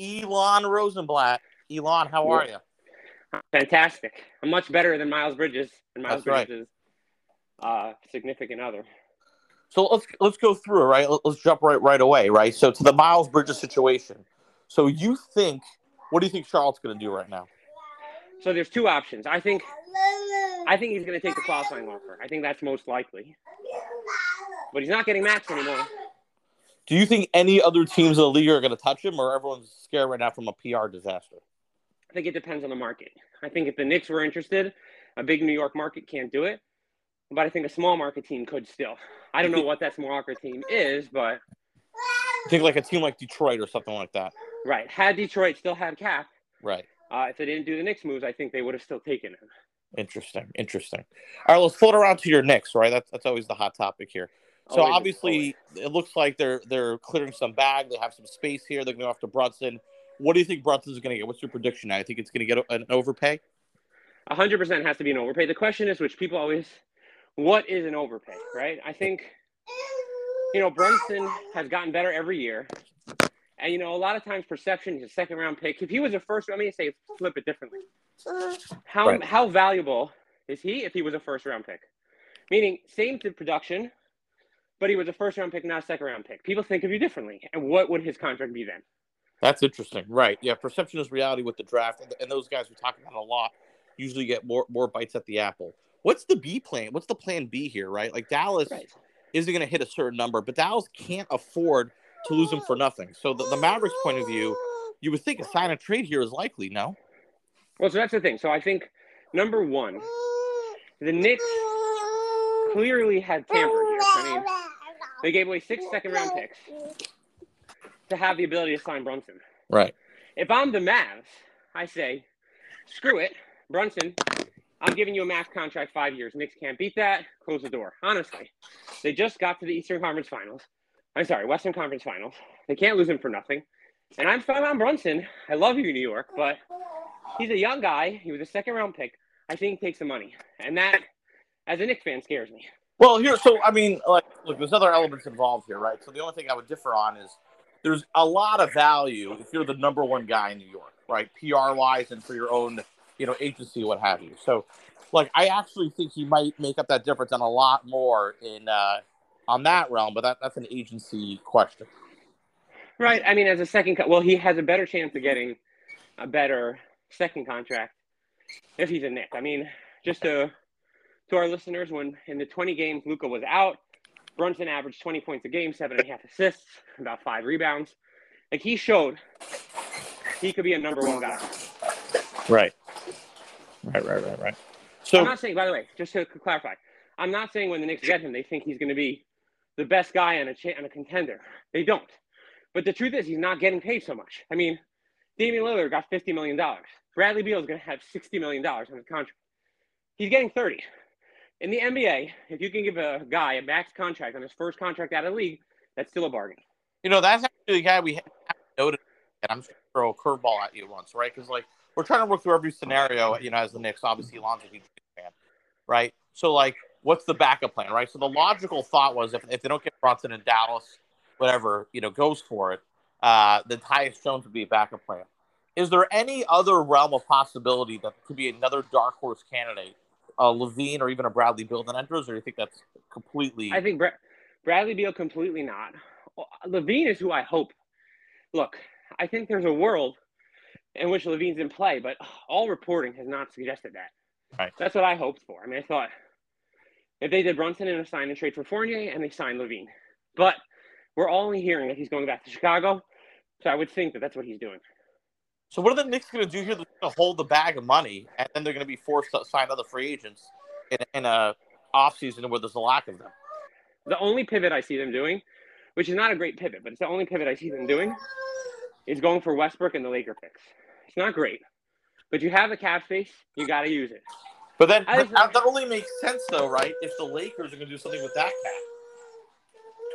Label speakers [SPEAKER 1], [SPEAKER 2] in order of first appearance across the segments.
[SPEAKER 1] Elon Rosenblatt. Elon, how are you?
[SPEAKER 2] Fantastic. I'm much better than Miles Bridges and Miles
[SPEAKER 1] That's right.
[SPEAKER 2] Bridges' uh, significant other.
[SPEAKER 1] So let's let's go through it, right? Let- Let's jump right right away, right? So to the Miles Bridges situation. So you think what do you think Charlotte's going to do right now?
[SPEAKER 2] So there's two options. I think I think he's going to take the qualifying offer. I think that's most likely. But he's not getting max anymore.
[SPEAKER 1] Do you think any other teams in the league are going to touch him, or everyone's scared right now from a PR disaster?
[SPEAKER 2] I think it depends on the market. I think if the Knicks were interested, a big New York market can't do it. But I think a small market team could still. I don't know what that small market team is, but
[SPEAKER 1] I think like a team like Detroit or something like that.
[SPEAKER 2] right. Had Detroit still had cap,
[SPEAKER 1] Right.
[SPEAKER 2] uh, if they didn't do the Knicks moves, I think they would have still taken him.
[SPEAKER 1] Interesting. Interesting. All right, let's float around to your Knicks, right? That's that's always the hot topic here. So
[SPEAKER 2] Always,
[SPEAKER 1] obviously, it looks like they're they're clearing some bag. They have some space here. They're going to go after Brunson. What do you think Brunson's going to get? What's your prediction? now? I think it's going to get an overpay.
[SPEAKER 2] A hundred percent has to be an overpay. The question is, which people always, what is an overpay, right? I think, you know, Brunson has gotten better every year, and you know, a lot of times perception he's a second round pick. If he was a first, let me say flip it differently. How
[SPEAKER 1] Right.
[SPEAKER 2] how valuable is he if he was a first round pick? Meaning same to production, but he was a first round pick, not a second round pick. People think of you differently, and what would his contract be then?
[SPEAKER 1] That's interesting, right? Yeah, perception is reality with the draft, and, and those guys we talk about a lot usually get more more bites at the apple. What's the B plan? What's the plan B here, right? Like Dallas
[SPEAKER 2] Right.
[SPEAKER 1] isn't going to hit a certain number, but Dallas can't afford to lose him for nothing. So the, the Mavericks' point of view, you would think a sign and trade here is likely. No,
[SPEAKER 2] Well, so that's the thing. So I think number one, the Knicks clearly had tampered here. I mean, they gave away six second round picks to have the ability to sign Brunson.
[SPEAKER 1] right?
[SPEAKER 2] If I'm the Mavs, I say, screw it, Brunson. I'm giving you a max contract, five years. Knicks can't beat that. Close the door. Honestly, they just got to the Eastern Conference Finals. I'm sorry, Western Conference Finals. They can't lose him for nothing. And I'm fine on Brunson. I love you, New York, but he's a young guy. He was a second round pick. I think he takes the money, and that, as a Knicks fan, scares me.
[SPEAKER 1] Well, here, so I mean, like, look, there's other elements involved here, right? So the only thing I would differ on is there's a lot of value if you're the number one guy in New York, right? PR wise and for your own, you know, agency, what have you. So, like, I actually think he might make up that difference and a lot more in uh, on that realm, but that, that's an agency question.
[SPEAKER 2] Right. I mean, as a second, co- well, he has a better chance of getting a better second contract if he's a Knick. I mean, just to to our listeners, when in the 20 games Luka was out, Brunson averaged 20 points a game, seven and a half assists, about five rebounds. Like he showed he could be a number one guy.
[SPEAKER 1] Right. Right, right, right, right. So I'm
[SPEAKER 2] not saying, by the way, just to clarify, I'm not saying when the Knicks get him, they think he's going to be the best guy and a cha- and a contender. They don't. But the truth is, he's not getting paid so much. I mean, Damian Lillard got $50 million. Bradley Beal is going to have $60 million on his contract. He's getting 30. In the NBA, if you can give a guy a max contract on his first contract out of the league, that's still a bargain.
[SPEAKER 1] you know, that's actually the guy we noted, and I'm just throw a curveball at you once, right? Because, like, we're trying to work through every scenario, you know, as the Knicks. Obviously, Lonzo huge fan, right? So, like, what's the backup plan, right? So, the logical thought was if, if they don't get Brunson in Dallas, whatever, you know, goes for it, uh, then Tyus Jones would be a backup plan. Is there any other realm of possibility that could be another dark horse candidate, a LaVine or even a Bradley Beal that enters, or do you think that's completely?
[SPEAKER 2] I think Bra- Bradley Beal completely not. LaVine is who I hope. Look, I think there's a world in which LaVine's in play, but all reporting has not suggested that.
[SPEAKER 1] Right.
[SPEAKER 2] That's what I hoped for. I mean, I thought if they did Brunson in a sign and trade for Fournier and they signed LaVine, but we're only hearing that he's going back to Chicago, so I would think that that's what he's doing.
[SPEAKER 1] So what are the Knicks going to do here? They're going to hold the bag of money, and then they're going to be forced to sign other free agents in, in a offseason where there's a lack of them.
[SPEAKER 2] The only pivot I see them doing, which is not a great pivot, but it's the only pivot I see them doing, is going for Westbrook and the Laker picks. It's not great, but you have the cap space, you got to use it.
[SPEAKER 1] But then that, that only makes sense, though, right? If the Lakers are going to do something with that cap.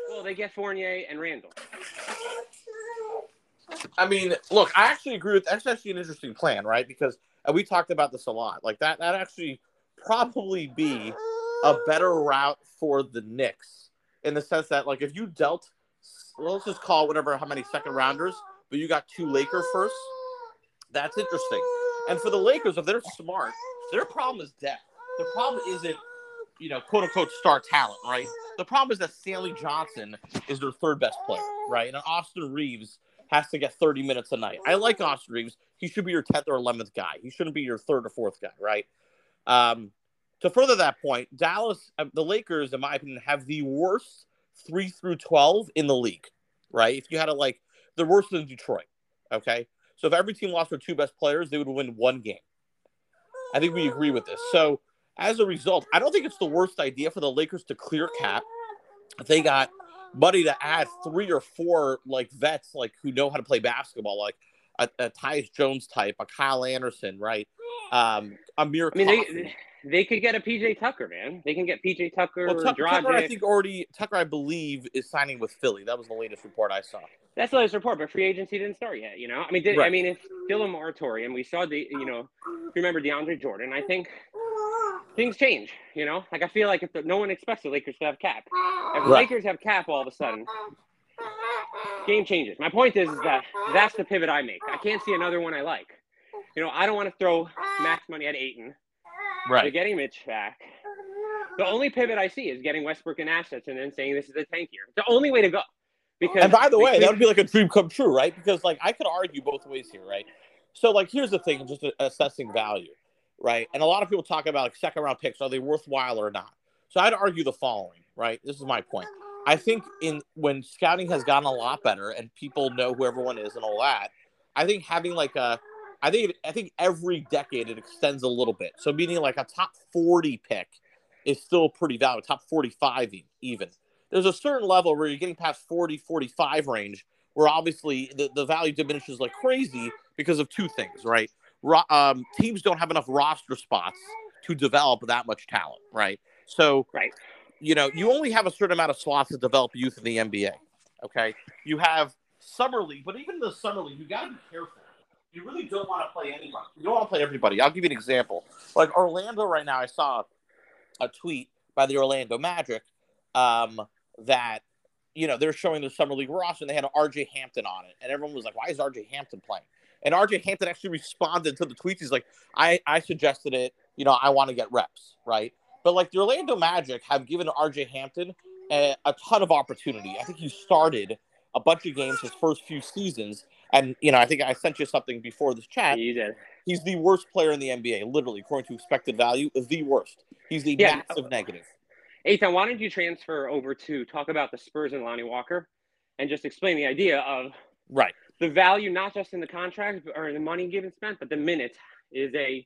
[SPEAKER 2] Well, they get Fournier and Randle.
[SPEAKER 1] I mean, look, I actually agree with that's actually an interesting plan, right? Because and we talked about this a lot. Like that, that actually probably be a better route for the Knicks in the sense that, like, if you dealt, well, let's just call whatever, how many second rounders, but you got two Laker first, That's interesting. And for the Lakers, if they're smart, their problem is depth. The problem isn't, you know, quote unquote star talent, right? The problem is that Stanley Johnson is their third best player, right? And Austin Reaves has to get 30 minutes a night. I like Austin Reaves. He should be your 10th or 11th guy. He shouldn't be your third or fourth guy, right? Um, to further that point, Dallas, uh, the Lakers, in my opinion, have the worst three through 12 in the league, right? If you had to like, they're worse than Detroit, okay? So if every team lost their two best players, they would win one game. I think we agree with this. So as a result, I don't think it's the worst idea for the Lakers to clear cap. They got money to add three or four like vets like who know how to play basketball, like a, a Tyus Jones type, a Kyle Anderson, right? Um, Amir.
[SPEAKER 2] I mean, they, they could get a PJ Tucker, man. They can get PJ Tucker.
[SPEAKER 1] Well, Tucker, Tucker, I think already Tucker, I believe, is signing with Philly. That was the latest report I saw.
[SPEAKER 2] That's the latest report, but free agency didn't start yet. You know, I mean, did, right. I mean, it's still a moratorium. We saw the, you know, remember DeAndre Jordan. I think things change. You know, like I feel like if the, no one expects the Lakers to have cap, if the right. Lakers have cap all of a sudden, game changes. My point is, is that that's the pivot I make. I can't see another one I like. You know, I don't want to throw max money at Ayton. Right. They're getting Mitch back. The only pivot I see is getting Westbrook and assets and then saying this is a tank year. The only way to go.
[SPEAKER 1] Because and by the way, that would be like a dream come true, right? Because like I could argue both ways here, right? So like here's the thing, just assessing value, right? And a lot of people talk about like second round picks, are they worthwhile or not? So I'd argue the following, right? This is my point. I think in when scouting has gotten a lot better and people know who everyone is and all that, I think having like a I think I think every decade it extends a little bit. So meaning like a top 40 pick is still pretty valuable, top 45 even. There's a certain level where you're getting past 40, 45 range where obviously the, the value diminishes like crazy because of two things, right? Um, teams don't have enough roster spots to develop that much talent, right? So,
[SPEAKER 2] right.
[SPEAKER 1] you know, you only have a certain amount of slots to develop youth in the NBA. Okay, you have summer league, but even the summer league, you got to be careful you really don't want to play anybody. You don't want to play everybody. I'll give you an example. Like Orlando right now, I saw a tweet by the Orlando Magic um, that you know they're showing the summer league roster and they had an RJ Hampton on it, and everyone was like, "Why is RJ Hampton playing?" And RJ Hampton actually responded to the tweets. He's like, "I I suggested it. You know, I want to get reps, right?" But like the Orlando Magic have given RJ Hampton a, a ton of opportunity. I think he started a bunch of games his first few seasons, and you know, I think I sent you something before this chat.
[SPEAKER 2] You did.
[SPEAKER 1] He's the worst player in the NBA, literally, according to expected value, the worst. He's the yeah. massive negative.
[SPEAKER 2] Ethan, why don't you transfer over to talk about the Spurs and Lonnie Walker, and just explain the idea of
[SPEAKER 1] right
[SPEAKER 2] the value, not just in the contract or the money given spent, but the minutes is a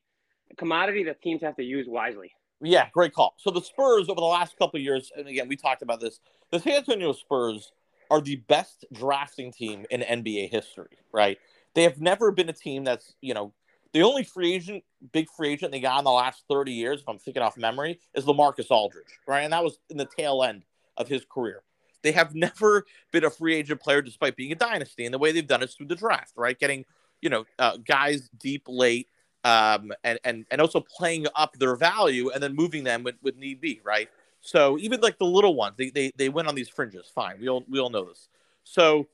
[SPEAKER 2] commodity that teams have to use wisely.
[SPEAKER 1] Yeah, great call. So the Spurs over the last couple years, and again, we talked about this. The San Antonio Spurs are the best drafting team in NBA history, right? They have never been a team that's, you know, the only free agent, big free agent they got in the last 30 years, if I'm thinking off memory, is LaMarcus Aldridge, right? And that was in the tail end of his career. They have never been a free agent player despite being a dynasty. And the way they've done it is through the draft, right? Getting, you know, uh, guys deep late um, and, and, and also playing up their value and then moving them with, with need be, right? So even like the little ones, they they, they went on these fringes. Fine, we all we all know this. So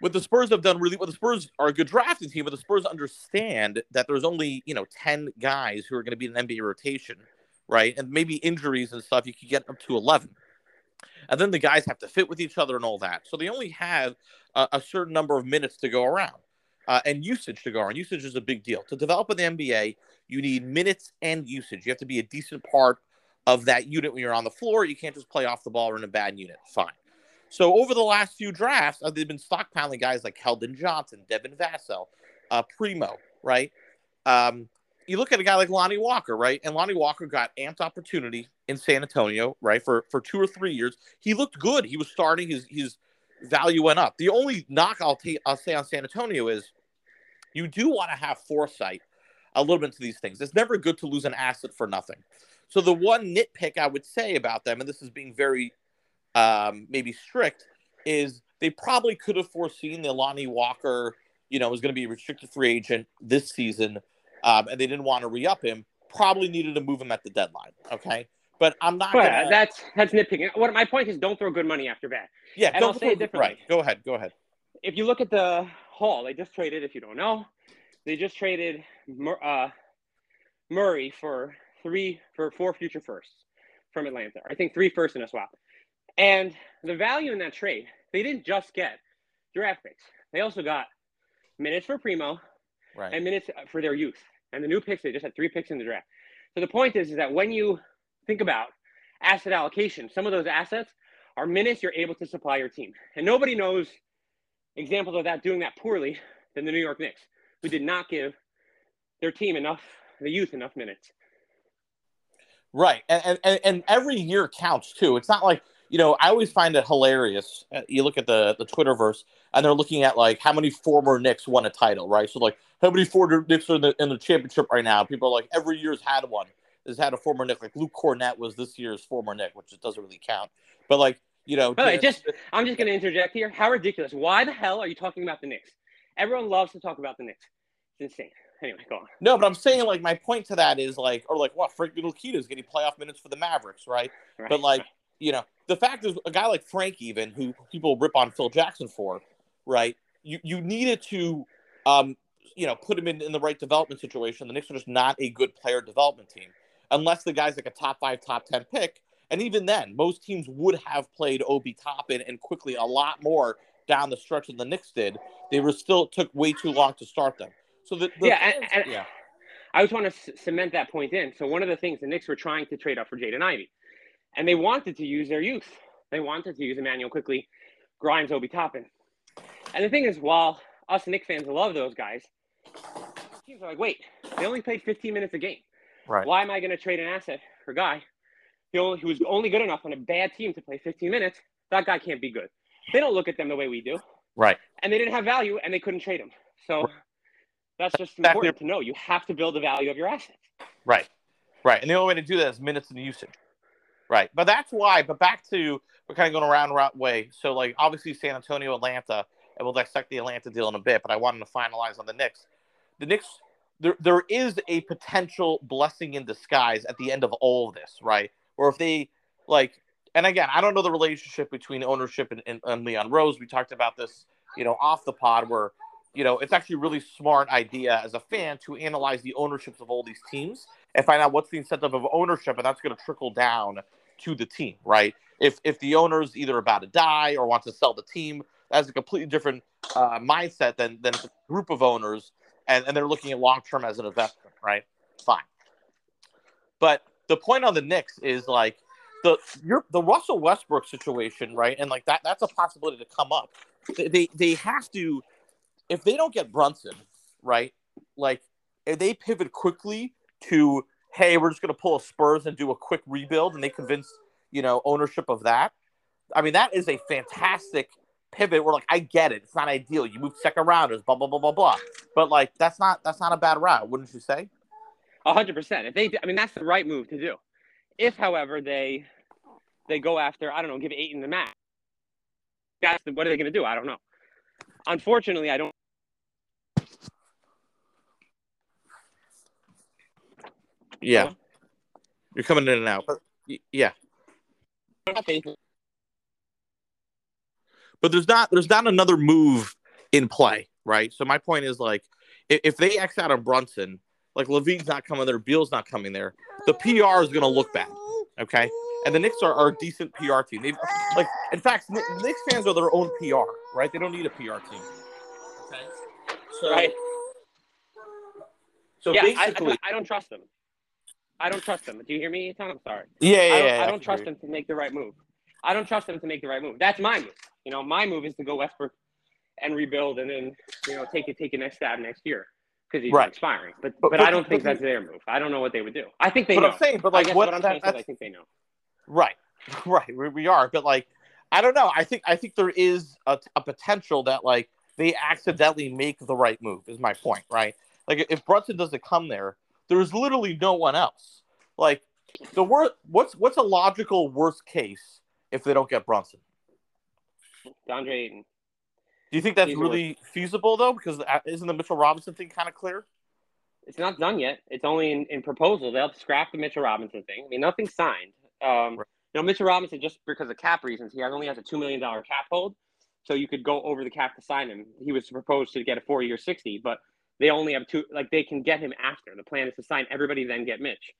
[SPEAKER 1] what the Spurs have done really well, the Spurs are a good drafting team, but the Spurs understand that there's only you know ten guys who are going to be in an NBA rotation, right? And maybe injuries and stuff, you could get up to eleven. And then the guys have to fit with each other and all that. So they only have a, certain number of minutes to go around. Uh, and usage to go around. Usage is a big deal. To develop in the NBA, you need minutes and usage. You have to be a decent part of that unit when you're on the floor. You can't just play off the ball or in a bad unit. Fine. So over the last few drafts, uh, they've been stockpiling guys like Keldon Johnson, Devin Vassell, uh, Primo, right? Um, you look at a guy like Lonnie Walker, right? And Lonnie Walker got amped opportunity in San Antonio, right? For for two or three years, he looked good. He was starting. His his value went up. The only knock I'll, I'll say on San Antonio is you do want to have foresight a little bit to these things. It's never good to lose an asset for nothing. So the one nitpick I would say about them, and this is being very um, maybe strict, is they probably could have foreseen that Lonnie Walker, you know, was going to be a restricted free agent this season, um, and they didn't want to re-up him. Probably needed to move him at the deadline. Okay, but I'm not.
[SPEAKER 2] gonna... That's that's nitpicking. What my point is, don't throw good money after bad.
[SPEAKER 1] Yeah,
[SPEAKER 2] and I'll say it differently.
[SPEAKER 1] Right. Go ahead. Go ahead.
[SPEAKER 2] if you look at the haul, they just traded. If you don't know, they just traded uh, Murray for three for four future firsts from Atlanta. I think three firsts in a swap. And the value in that trade, they didn't just get draft picks. They also got minutes for Primo
[SPEAKER 1] Right.
[SPEAKER 2] and minutes uh, for their youth. And the new picks, they just had three picks in the draft. So the point is, is that when you think about asset allocation, some of those assets are minutes you're able to supply your team. And nobody knows examples of that doing that poorly than the New York Knicks, who did not give their team enough, the youth enough minutes.
[SPEAKER 1] Right. And, and and every year counts too. It's not like, you know, I always find it hilarious. Uh, You look at the the Twitterverse and they're looking at like how many former Knicks won a title, right? So like how many former Knicks are in the, in the championship right now? People are like every year's had one. Has had a former Knick, Like Luke Kornet was this year's former Knick, which it doesn't really count. But like, you know,
[SPEAKER 2] By just I'm just going to interject here. How ridiculous! Why the hell are you talking about the Knicks? Everyone loves to talk about the Knicks. It's insane. Anyway, go on.
[SPEAKER 1] No, but I'm saying like my point to that is like, or like what Frank Ntilikina is getting playoff minutes for the Mavericks, right?
[SPEAKER 2] Right.
[SPEAKER 1] But like, you know, the fact is, a guy like Frank, even who people rip on Phil Jackson for, right? You you needed to, um, you know, put him in, in the right development situation. The Knicks are just not a good player development team, unless the guy's like a top five, top ten pick. And even then, most teams would have played Obi Toppin and Quickley a lot more down the stretch than the Knicks did. They were still it took way too long to start them. So the, the
[SPEAKER 2] Yeah, and- and-
[SPEAKER 1] yeah.
[SPEAKER 2] I just want to cement that point in. So one of the things the Knicks were trying to trade up for Jaden Ivey, and they wanted to use their youth. They wanted to use Immanuel Quickley, Grimes, Obi Toppin. And the thing is, while us Knicks fans love those guys, teams are like, wait, they only played 15 minutes a game.
[SPEAKER 1] Right.
[SPEAKER 2] Why am I going to trade an asset for a guy who was only good enough on a bad team to play 15 minutes? That guy can't be good. They don't look at them the way we do,
[SPEAKER 1] Right.
[SPEAKER 2] and they didn't have value, and they couldn't trade him. So
[SPEAKER 1] Right.
[SPEAKER 2] that's just
[SPEAKER 1] Exactly.
[SPEAKER 2] important to know. You have to build the value of your assets.
[SPEAKER 1] Right. Right. And the only way to do that is minutes and usage. Right. But that's why, but back to we're kind of going around route way. So like obviously San Antonio, Atlanta, and we'll dissect the Atlanta deal in a bit, but I wanted to finalize on the Knicks. The Knicks there there is a potential blessing in disguise at the end of all of this, right? Or if they like and again, I don't know the relationship between ownership and, and, and Leon Rose. We talked about this, you know, off the pod where you know, it's actually a really smart idea as a fan to analyze the ownerships of all these teams and find out what's the incentive of ownership, and that's going to trickle down to the team, right? If if the owner's either about to die or wants to sell the team, that's a completely different uh, mindset than than a group of owners, and, and they're looking at long term as an investment, right? Fine. But the point on the Knicks is like the your, the Russell Westbrook situation, right? And like that that's a possibility to come up. They they, they have to if they don't get Brunson, right? Like if they pivot quickly to hey, we're just going to pull a Spurs and do a quick rebuild, and they convince you know ownership of that. I mean, that is a fantastic pivot. We're like I get it, it's not ideal. You move second rounders, blah blah blah blah blah. But like that's not that's not a bad route, wouldn't you say?
[SPEAKER 2] Hundred percent. If they, I mean, that's the right move to do. If, however, they they go after, I don't know, give Ayton the max. That's the, what are they going to do? I don't know. Unfortunately, I don't.
[SPEAKER 1] Yeah, you're coming in and out. But yeah,
[SPEAKER 2] have faith in-
[SPEAKER 1] but there's not there's not another move in play, right? So my point is like if, if they X out on Brunson, like LaVine's not coming there, Beal's not coming there, the PR is gonna look bad. Okay. And the Knicks are, are a decent PR team. They've like in fact Kn- Knicks fans are their own PR, right? They don't need a PR team. Okay. So
[SPEAKER 2] Right.
[SPEAKER 1] so
[SPEAKER 2] yeah, I,
[SPEAKER 1] basically
[SPEAKER 2] I, I don't trust them. I don't trust them. Do you hear me, Tom? I'm sorry.
[SPEAKER 1] yeah, yeah,
[SPEAKER 2] I don't,
[SPEAKER 1] yeah,
[SPEAKER 2] I don't trust them to make the right move. I don't trust them to make the right move. That's my move. You know, my move is to go Westbrook and rebuild, and then you know take it take a next stab next year because he's
[SPEAKER 1] Right.
[SPEAKER 2] expiring. But,
[SPEAKER 1] But-
[SPEAKER 2] but I don't think that's their move. I don't know what they would do. I think they
[SPEAKER 1] But
[SPEAKER 2] know.
[SPEAKER 1] I'm saying, but like what,
[SPEAKER 2] what I'm
[SPEAKER 1] that-
[SPEAKER 2] saying is I think they know.
[SPEAKER 1] Right, right. We, we are, but like, I don't know. I think I think there is a, a potential that like they accidentally make the right move. Is my point, right? Like if Brunson doesn't come there, there's literally no one else. Like the worst. What's what's a logical worst case if they don't get Brunson?
[SPEAKER 2] DeAndre Ayton.
[SPEAKER 1] Do you think that's
[SPEAKER 2] He's
[SPEAKER 1] really feasible though? Because uh, isn't the Mitchell Robinson thing kind of clear?
[SPEAKER 2] It's not done yet. It's only in, in proposal. They'll scrap the Mitchell Robinson thing. I mean, nothing's signed. Um,
[SPEAKER 1] Right.
[SPEAKER 2] You know, Mitchell Robinson, just because of cap reasons, he has only has a $2 million cap hold. so you could go over the cap to sign him. He was proposed to get a four year sixty, but they only have two. Like they can get him after. The plan is to sign everybody, then get Mitch.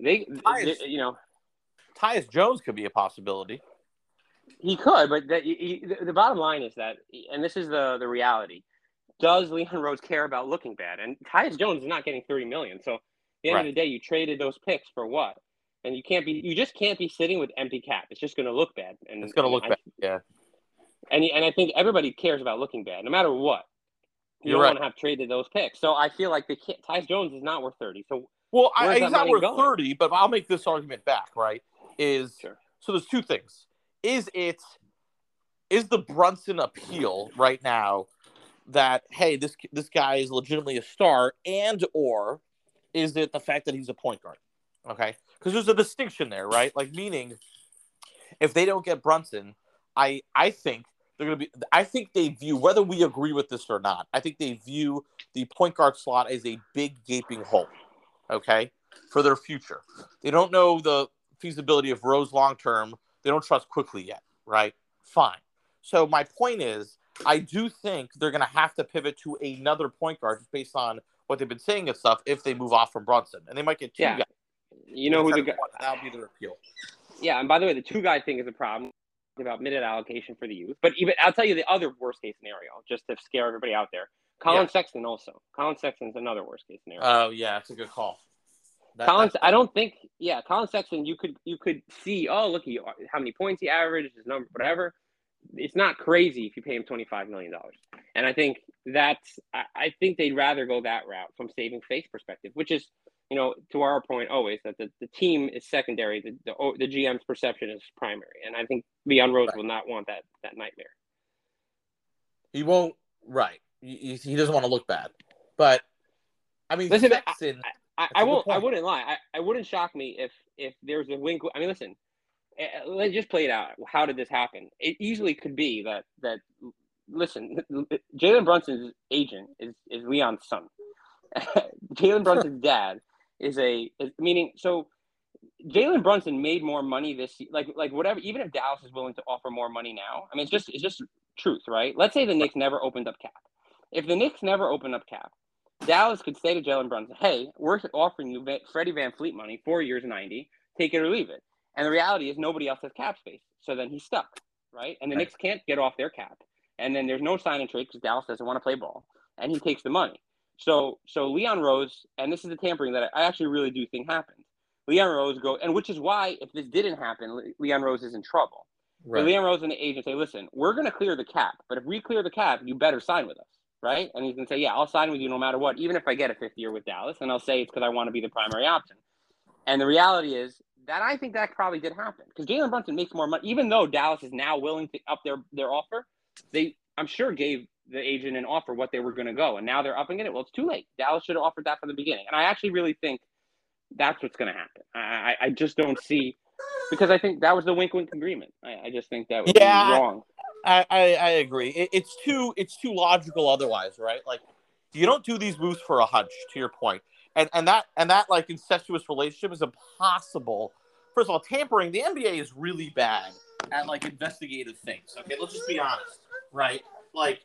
[SPEAKER 2] They,
[SPEAKER 1] Tyus-
[SPEAKER 2] they you know,
[SPEAKER 1] Tyus Jones could be a possibility.
[SPEAKER 2] he could, but that he, he- the, the bottom line is that, and this is the the reality. Does Leon Rose care about looking bad? And Tyus Jones is not getting thirty million. So at the end
[SPEAKER 1] Right.
[SPEAKER 2] of the day, you traded those picks for what? And you can't be, you just can't be sitting with empty cap. It's just going to look bad. And
[SPEAKER 1] It's going to look
[SPEAKER 2] I-
[SPEAKER 1] bad. Yeah.
[SPEAKER 2] And and I think everybody cares about looking bad, no matter what. You
[SPEAKER 1] You're
[SPEAKER 2] don't
[SPEAKER 1] right.
[SPEAKER 2] want to have traded those picks. So I feel like the. Tyus Jones is not worth thirty. So
[SPEAKER 1] Well, I, he's not worth
[SPEAKER 2] going?
[SPEAKER 1] 30, but I'll make this argument back, right? Is
[SPEAKER 2] Sure.
[SPEAKER 1] so there's two things. Is it is the Brunson appeal right now that hey, this this guy is legitimately a star and or is it the fact that he's a point guard? Okay? Cuz there's a distinction there, right? Like meaning if they don't get Brunson, I I think they're going to be I think they view whether we agree with this or not. I think they view the point guard slot as a big gaping hole okay, for their future. They don't know the feasibility of Rose long term. They don't trust Quickley yet, right? Fine. So my point is, I do think they're going to have to pivot to another point guard just based on what they've been saying and stuff. If they move off from Brunson, and they might get two
[SPEAKER 2] Yeah.
[SPEAKER 1] guys.
[SPEAKER 2] you know who the guy.
[SPEAKER 1] That'll be their appeal.
[SPEAKER 2] Yeah, and by the way, the two guy thing is a problem about minute allocation for the youth. But even I'll tell you the other worst case scenario, just to scare everybody out there. Colin
[SPEAKER 1] Yeah.
[SPEAKER 2] Sexton also. Colin Sexton's another worst case scenario.
[SPEAKER 1] Oh yeah, that's a good call. That-
[SPEAKER 2] Colin, I don't think. Yeah, Colin Sexton. You could you could see. Oh, look, he, how many points he averaged, his number, whatever. It's not crazy if you pay him twenty five million dollars. And I think that's. I, I think they'd rather go that route from saving face perspective, which is, you know, to our point always that the, the team is secondary, the, the oh, the GM's perception is primary, and I think Leon Rose
[SPEAKER 1] Right.
[SPEAKER 2] will not want that that nightmare.
[SPEAKER 1] he won't. Right. He, he doesn't want to look bad, but I mean,
[SPEAKER 2] Listen, I-
[SPEAKER 1] Sexton.
[SPEAKER 2] I, I won't. I wouldn't lie. I, I wouldn't shock me if if there's a wink. I mean, listen. eh, eh, Let's just play it out. How did this happen? It easily could be that that. Listen, Jalen Brunson's agent is is Leon's son. Jalen Brunson's dad is a is, meaning so. Jalen Brunson made more money this like like whatever. Even if Dallas is willing to offer more money now, I mean, it's just it's just truth, right? Let's say the Knicks never opened up cap. If the Knicks never opened up cap, Dallas could say to Jalen Brunson, "Hey, we're offering you Freddie VanVleet money, four years, ninety. Take it or leave it." And the reality is, nobody else has cap space, so then he's stuck, right? And the
[SPEAKER 1] Right.
[SPEAKER 2] Knicks can't get off their cap, and then there's no sign and trade because Dallas doesn't want to play ball, and he takes the money. So, so Leon Rose, and this is the tampering that I actually really do think happened. Leon Rose go, and which is why if this didn't happen, Leon Rose is in trouble.
[SPEAKER 1] Right.
[SPEAKER 2] Leon Rose and the agent say, listen, we're going to clear the cap, but if we clear the cap, you better sign with us, right? And he's going to say, yeah, I'll sign with you no matter what, even if I get a fifth year with Dallas, and I'll say it's because I want to be the primary option. And the reality is that I think that probably did happen because Jalen Brunson makes more money, even though Dallas is now willing to up their their offer. They, I'm sure, gave the agent an offer what they were going to go, and now they're upping it. Well, it's too late. Dallas should have offered that from the beginning, and I actually really think that's what's going to happen. I, I, just don't see because I think that was the wink wink agreement. I, I just think that was
[SPEAKER 1] Yeah,
[SPEAKER 2] wrong.
[SPEAKER 1] I, I, I agree. It, it's too it's too logical otherwise, right? Like you don't do these moves for a hunch. To your point, and and that and that like incestuous relationship is impossible. First of all, tampering. The NBA is really bad at like investigative things. Okay, let's just be honest, right? Like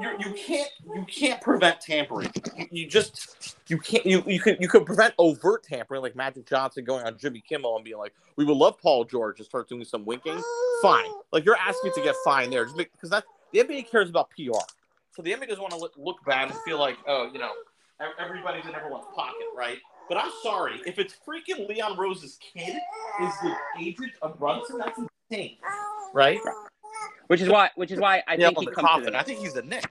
[SPEAKER 1] you you oh, can't you can't prevent tampering. You, you just you can't you you can you can prevent overt tampering, like Magic Johnson going on Jimmy Kimmel and being like, "We would love Paul George to start doing some winking." Fine, oh. like you're asking to get fined there, just because that the NBA cares about PR. So the NBA doesn't want to look, look bad and feel like, oh, you know, everybody's in everyone's pocket, right? But I'm sorry, if it's freaking Leon Rose's kid is the agent of Brunson, that's insane, oh, right?
[SPEAKER 2] Which is why, which is why I think he comes to
[SPEAKER 1] coffin.
[SPEAKER 2] the
[SPEAKER 1] I think he's a Knick.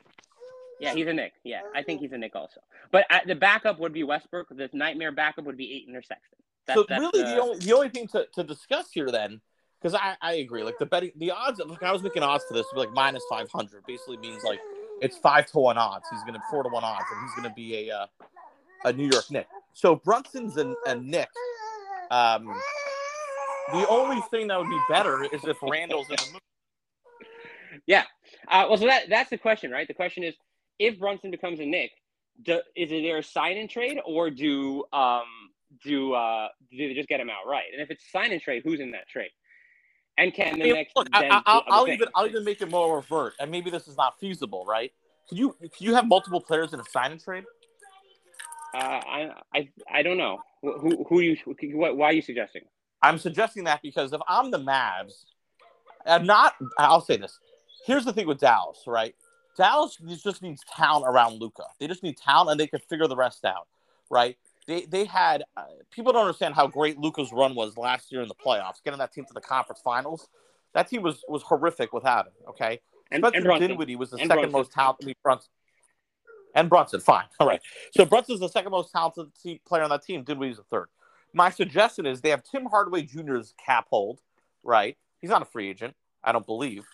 [SPEAKER 2] Yeah, he's a Knick. Yeah, I think he's a Knick also. But uh, the backup would be Westbrook. The nightmare backup would be Ayton or Sexton. That's,
[SPEAKER 1] so
[SPEAKER 2] that's
[SPEAKER 1] really,
[SPEAKER 2] the,
[SPEAKER 1] the only the only thing to, to discuss here then, because I, I agree, like the betting the odds. Look, I was making odds for this would be like minus five hundred. Basically means like it's five to one odds. He's gonna four to one odds, and he's gonna be a uh, a New York Knick. So Brunson's a, a Knick. Um, the only thing that would be better is if Randle's in the movie.
[SPEAKER 2] Uh, well, so that that's the question, right? The question is, if Brunson becomes a Knick, do, is it there a sign and trade, or do um do uh do they just get him outright? And if it's sign and trade, who's in that trade? And can the
[SPEAKER 1] I mean,
[SPEAKER 2] Knicks
[SPEAKER 1] look,
[SPEAKER 2] then
[SPEAKER 1] I, I,
[SPEAKER 2] do
[SPEAKER 1] I'll even? I'll even make it more overt, and maybe this is not feasible, right? Can you could you have multiple players in a sign and trade?
[SPEAKER 2] Uh, I, I, I don't know. Who, who, who you? What, why are you suggesting?
[SPEAKER 1] I'm suggesting that because if I'm the Mavs, I'm not. I'll say this. Here's the thing with Dallas, right? Dallas just needs talent around Luka. They just need talent, and they can figure the rest out, right? They they had uh, people don't understand how great Luka's run was last year in the playoffs, getting that team to the conference finals. That team was was horrific without him. Okay,
[SPEAKER 2] And,
[SPEAKER 1] Spencer
[SPEAKER 2] and Brunson.
[SPEAKER 1] Dinwiddie was the
[SPEAKER 2] And
[SPEAKER 1] second
[SPEAKER 2] Brunson.
[SPEAKER 1] most talented. Brunson and Brunson, fine, all right. So Brunson's the second most talented team, player on that team. Dinwiddie's the third. My suggestion is they have Tim Hardaway Jr.'s cap hold, right? He's not a free agent, I don't believe,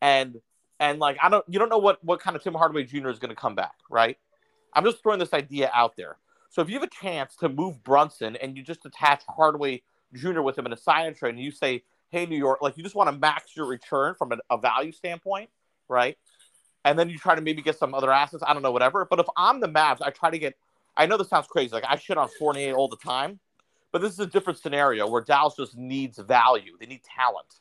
[SPEAKER 1] and and like I don't, you don't know what what kind of Tim Hardaway Jr. is going to come back, right? I'm just throwing this idea out there. So if you have a chance to move Brunson and you just attach Hardaway Jr. with him in a sign trade, and you say, "Hey, New York," like you just want to max your return from a, a value standpoint, right? And then you try to maybe get some other assets. I don't know, whatever. But if I'm the Mavs, I try to get. I know this sounds crazy. Like I shit on Fournier all the time, but this is a different scenario where Dallas just needs value. They need talent,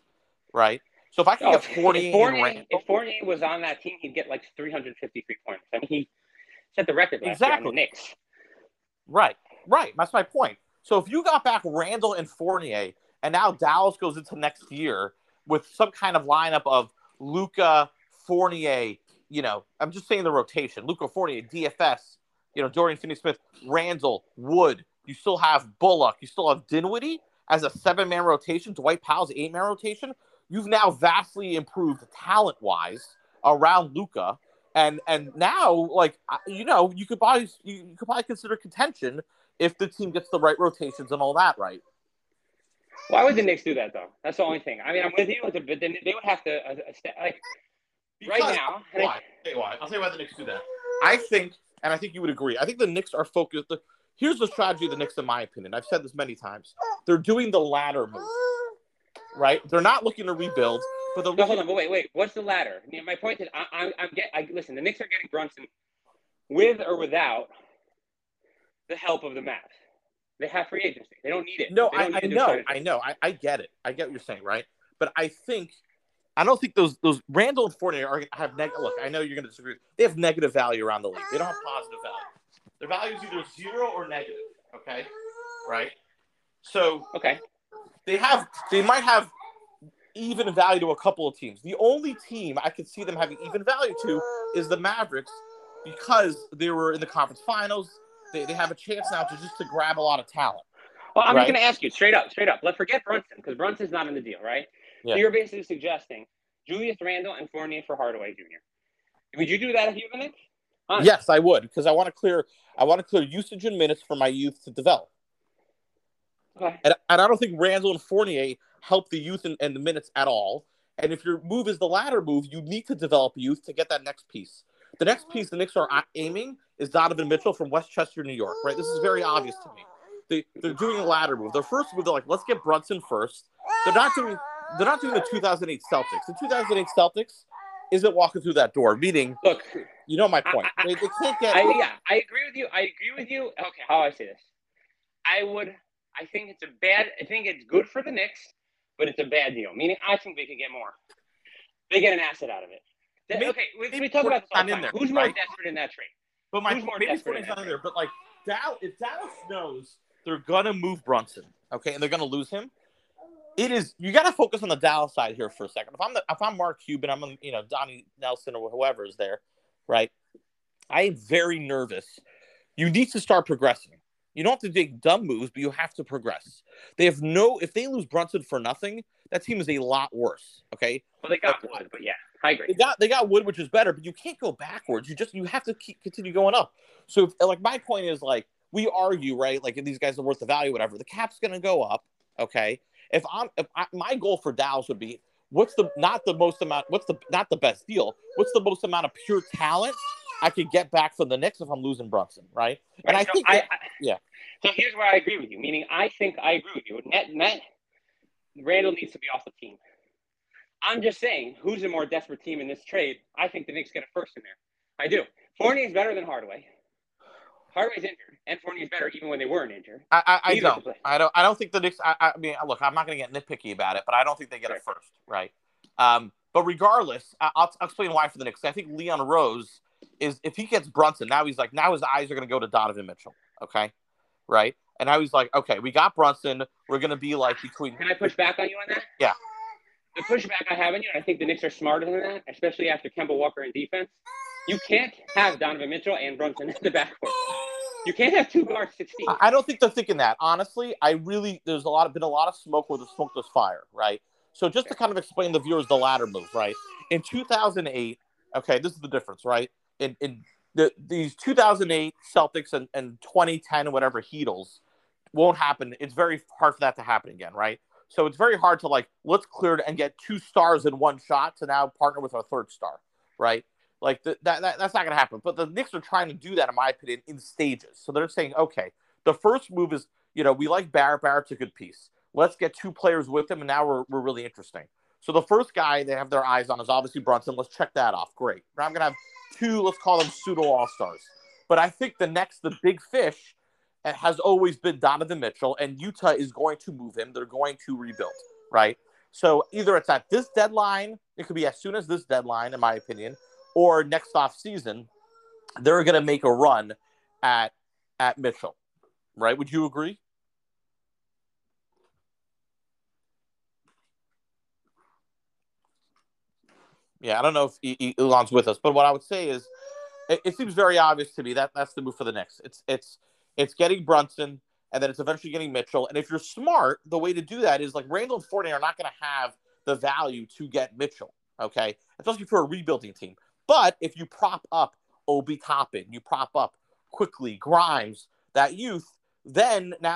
[SPEAKER 1] right? So if I can
[SPEAKER 2] Oh,
[SPEAKER 1] get
[SPEAKER 2] if,
[SPEAKER 1] Fournier,
[SPEAKER 2] if,
[SPEAKER 1] and
[SPEAKER 2] Fournier,
[SPEAKER 1] Randle-
[SPEAKER 2] if Fournier was on that team, he'd get like 353 points. I mean, he set the record last year on
[SPEAKER 1] Exactly.
[SPEAKER 2] the Knicks.
[SPEAKER 1] Right, right. That's my point. So if you got back Randle and Fournier, and now Dallas goes into next year with some kind of lineup of Luka, Fournier, you know, I'm just saying the rotation. Luka Fournier, DFS, you know, Dorian Finney Smith, Randle, Wood. You still have Bullock. You still have Dinwiddie as a seven man rotation. Dwight Powell's eight man rotation. You've now vastly improved talent wise around Luka. And and now, like you know, you could probably you, you could probably consider contention if the team gets the right rotations and all that right.
[SPEAKER 2] Why would the Knicks do that though? That's the only thing. I mean, I'm with you, but then they would have to uh, uh, like right now. I-
[SPEAKER 1] Why? I'll tell you why. I'll tell you why the Knicks do that. I think, and I think you would agree. I think the Knicks are focused. The, here's the strategy of the Knicks, in my opinion. I've said this many times. They're doing the ladder move, right? They're not looking to rebuild, but they're
[SPEAKER 2] No, hold on, but wait, wait. What's the ladder? I mean, my point is, I, I'm, I'm get. I, listen, the Knicks are getting Brunson with or without the help of the Mavs. They have free agency. They don't need it.
[SPEAKER 1] No, I, I know, I know, I, I get it. I get what you're saying, right? But I think I don't think those those Randle and Fournier are have negative. Look, I know you're going to disagree. They have negative value around the league. They don't have positive value. Their value is either zero or negative. Okay, right? So
[SPEAKER 2] Okay.
[SPEAKER 1] They have they might have even value to a couple of teams. The only team I could see them having even value to is the Mavericks because they were in the conference finals. They, they have a chance now to just to grab a lot of talent.
[SPEAKER 2] Well, I'm
[SPEAKER 1] Right.
[SPEAKER 2] just going to ask you straight up, straight up. Let's forget Brunson because Brunson's not in the deal, right?
[SPEAKER 1] Yeah.
[SPEAKER 2] So you're basically suggesting Julius Randle and Fournier for Hardaway Jr. Would you do that if you were the Knicks? Honestly.
[SPEAKER 1] Yes, I would because I want to clear. I want to clear usage and minutes for my youth to develop,
[SPEAKER 2] Okay.
[SPEAKER 1] and, and I don't think Randle and Fournier help the youth and, and the minutes at all. And if your move is the ladder move, you need to develop youth to get that next piece. The next piece the Knicks are aiming is Donovan Mitchell from Westchester, New York. Right, this is very obvious to me. They they're doing a ladder move. Their first move, they're like, let's get Brunson first. They're not doing they're not doing the 2008 Celtics. The 2008 Celtics isn't walking through that door. Meaning,
[SPEAKER 2] Look,
[SPEAKER 1] you know my point.
[SPEAKER 2] I- I-
[SPEAKER 1] They, they can't get.
[SPEAKER 2] I, yeah, I agree with you. I agree with you. Okay, how do I say this? I would. I think it's a bad. I think it's good for the Knicks, but it's a bad deal. Meaning, I think they could get more. They get an asset out of it. Th-
[SPEAKER 1] Maybe-
[SPEAKER 2] okay, we, we talk about this all the time.
[SPEAKER 1] there,
[SPEAKER 2] Who's more
[SPEAKER 1] right?
[SPEAKER 2] desperate in that trade?
[SPEAKER 1] But my
[SPEAKER 2] Who's more
[SPEAKER 1] maybe
[SPEAKER 2] desperate in
[SPEAKER 1] not in there, but like Dallas, if Dallas knows they're gonna move Brunson, okay, and they're gonna lose him, it is you got to focus on the Dallas side here for a second. If I'm the, if I'm Mark Cuban, I'm you know Donnie Nelson or whoever is there, right? I am very nervous. You need to start progressing. You don't have to make dumb moves, but you have to progress. They have no. If they lose Brunson for nothing, that team is a lot worse. Okay,
[SPEAKER 2] Well, they got one, but yeah, I agree.
[SPEAKER 1] they got they got Wood, which is better, but you can't go backwards. You just you have to keep continue going up. So if, like my point is like we argue right, like these guys are worth the value, whatever. The cap's gonna go up. Okay, if I'm if I, my goal for Dallas would be what's the not the most amount what's the not the best deal what's the most amount of pure talent I could get back from the Knicks if I'm losing Brunson, right? And I
[SPEAKER 2] so
[SPEAKER 1] think
[SPEAKER 2] I,
[SPEAKER 1] that-
[SPEAKER 2] I-
[SPEAKER 1] yeah.
[SPEAKER 2] So here's where I agree with you. Meaning, I think I agree with you. Net, net, Randle needs to be off the team. I'm just saying, who's a more desperate team in this trade? I think the Knicks get a first in there. I do. Fournier's better than Hardaway. Hardaway's injured, and Fournier's better even when they weren't injured.
[SPEAKER 1] I, I, I don't. I don't. I don't think the Knicks. I, I mean, look, I'm not going to get nitpicky about it, but I don't think they get
[SPEAKER 2] Sure.
[SPEAKER 1] it first, right? Um, but regardless, I- I'll, I'll explain why for the Knicks. I think Leon Rose is if he gets Brunson now, he's like now his eyes are going to go to Donovan Mitchell, okay, right? And now he's like, okay, we got Brunson. We're going to be like between.
[SPEAKER 2] Can I push back on you on that?
[SPEAKER 1] Yeah.
[SPEAKER 2] The pushback I have on you, and I think the Knicks are smarter than that, especially after Kemba Walker in defense. You can't have Donovan Mitchell and Brunson in the backcourt. You can't have two guards succeed.
[SPEAKER 1] I I don't think they're thinking that. Honestly, I really there's a lot of been a lot of smoke where the smoke was fire, right? So just to kind of explain the viewers the ladder move, right? In 2008, okay, this is the difference, right? In in the these 2008 Celtics and, and 2010 whatever Heatles won't happen. It's very hard for that to happen again, right? So it's very hard to like let's clear and get two stars in one shot to now partner with our third star, right? Like the, that, that that's not to happen. But the Knicks are trying to do that, in my opinion, in stages. So they're saying, okay, the first move is, you know, we like Barrett. Barrett's a good piece. Let's get two players with him, and now we're, we're really interesting. So the first guy they have their eyes on is obviously Brunson. Let's check that off. Great. I'm gonna have two. Let's call them pseudo all stars. But I think the next, the big fish, has always been Donovan Mitchell, and Utah is going to move him. They're going to rebuild, right? So either it's at this deadline, it could be as soon as this deadline, in my opinion, or next off season, they're going to make a run at at Mitchell, right? Would you agree? Yeah, I don't know if Elon's with us, but what I would say is, it, it seems very obvious to me that that's the move for the Knicks. It's it's it's getting Brunson, and then it's eventually getting Mitchell. And if you're smart, the way to do that is like Randle and Fournier are not going to have the value to get Mitchell, okay? Especially for a rebuilding team. But if you prop up Obi Toppin, you prop up Quickley Grimes, that youth, then now